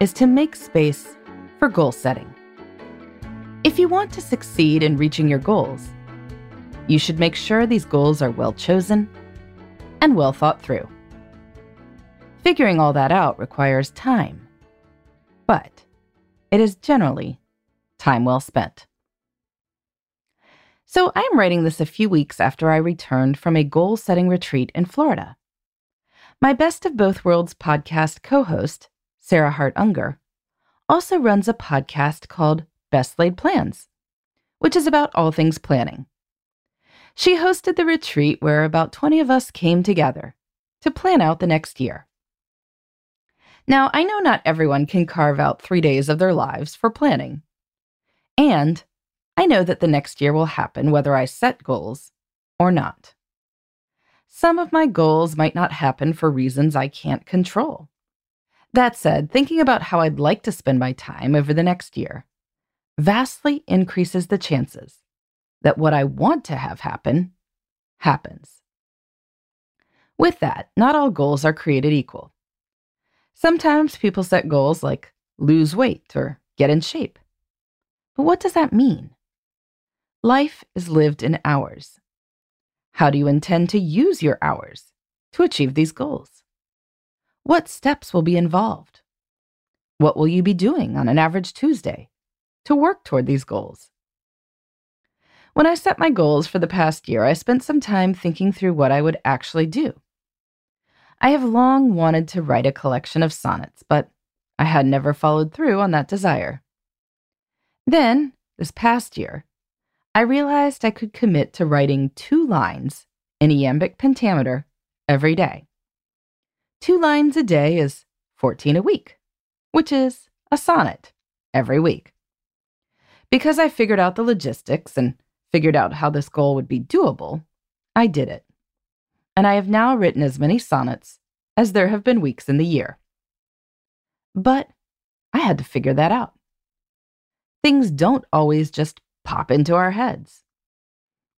is to make space for goal setting. If you want to succeed in reaching your goals, you should make sure these goals are well chosen and well thought through. Figuring all that out requires time, but it is generally time well spent. So I am writing this a few weeks after I returned from a goal setting retreat in Florida. My Best of Both Worlds podcast co host, Sarah Hart Unger, also runs a podcast called Best Laid Plans, which is about all things planning. She hosted the retreat where about 20 of us came together to plan out the next year. Now, I know not everyone can carve out three days of their lives for planning. And I know that the next year will happen whether I set goals or not. Some of my goals might not happen for reasons I can't control. That said, thinking about how I'd like to spend my time over the next year vastly increases the chances that what I want to have happen happens. With that, not all goals are created equal. Sometimes people set goals like lose weight or get in shape. But what does that mean? Life is lived in hours. How do you intend to use your hours to achieve these goals? What steps will be involved? What will you be doing on an average Tuesday to work toward these goals? When I set my goals for the past year, I spent some time thinking through what I would actually do. I have long wanted to write a collection of sonnets, but I had never followed through on that desire. Then, this past year, I realized I could commit to writing two lines in iambic pentameter every day. Two lines a day is 14 a week, which is a sonnet every week. Because I figured out the logistics and figured out how this goal would be doable, I did it. And I have now written as many sonnets as there have been weeks in the year. But I had to figure that out. Things don't always just pop into our heads.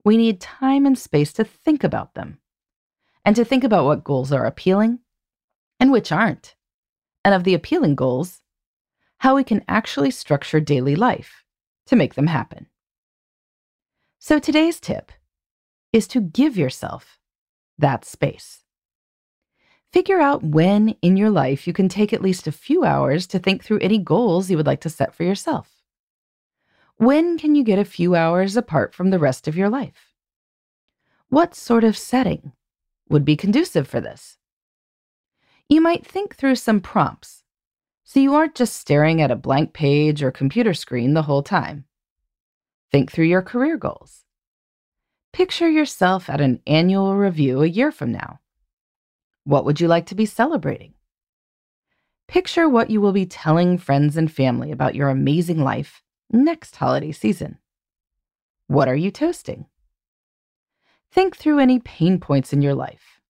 We need time and space to think about them, and to think about what goals are appealing and which aren't, and of the appealing goals, how we can actually structure daily life to make them happen. So today's tip is to give yourself that space. Figure out when in your life you can take at least a few hours to think through any goals you would like to set for yourself. When can you get a few hours apart from the rest of your life? What sort of setting would be conducive for this? You might think through some prompts so you aren't just staring at a blank page or computer screen the whole time. Think through your career goals. Picture yourself at an annual review a year from now. What would you like to be celebrating? Picture what you will be telling friends and family about your amazing life next holiday season. What are you toasting? Think through any pain points in your life.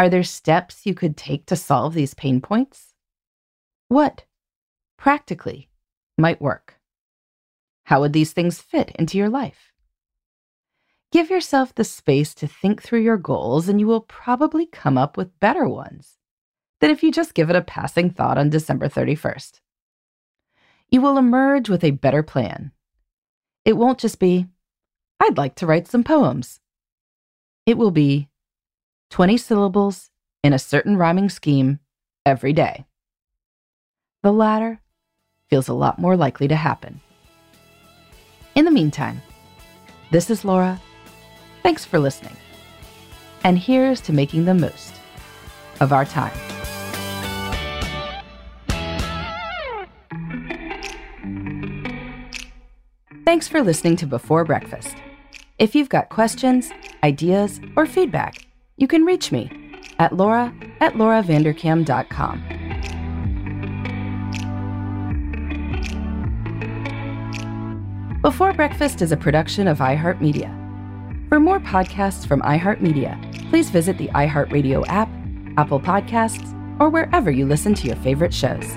Are there steps you could take to solve these pain points? What, practically, might work? How would these things fit into your life? Give yourself the space to think through your goals, and you will probably come up with better ones than if you just give it a passing thought on December 31st you will emerge with a better plan. It won't just be, I'd like to write some poems. It will be 20 syllables in a certain rhyming scheme every day. The latter feels a lot more likely to happen. In the meantime, this is Laura. Thanks for listening. And here's to making the most of our time. Thanks for listening to Before Breakfast. If you've got questions, ideas, or feedback, you can reach me at laura at lauravanderkam.com. Before Breakfast is a production of iHeartMedia. For more podcasts from iHeartMedia, please visit the iHeartRadio app, Apple Podcasts, or wherever you listen to your favorite shows.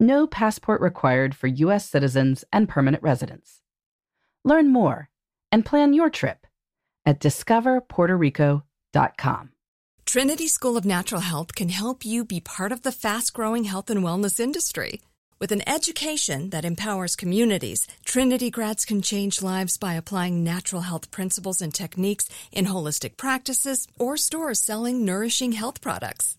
no passport required for U.S. citizens and permanent residents. Learn more and plan your trip at discoverpuertorico.com. Trinity School of Natural Health can help you be part of the fast growing health and wellness industry. With an education that empowers communities, Trinity grads can change lives by applying natural health principles and techniques in holistic practices or stores selling nourishing health products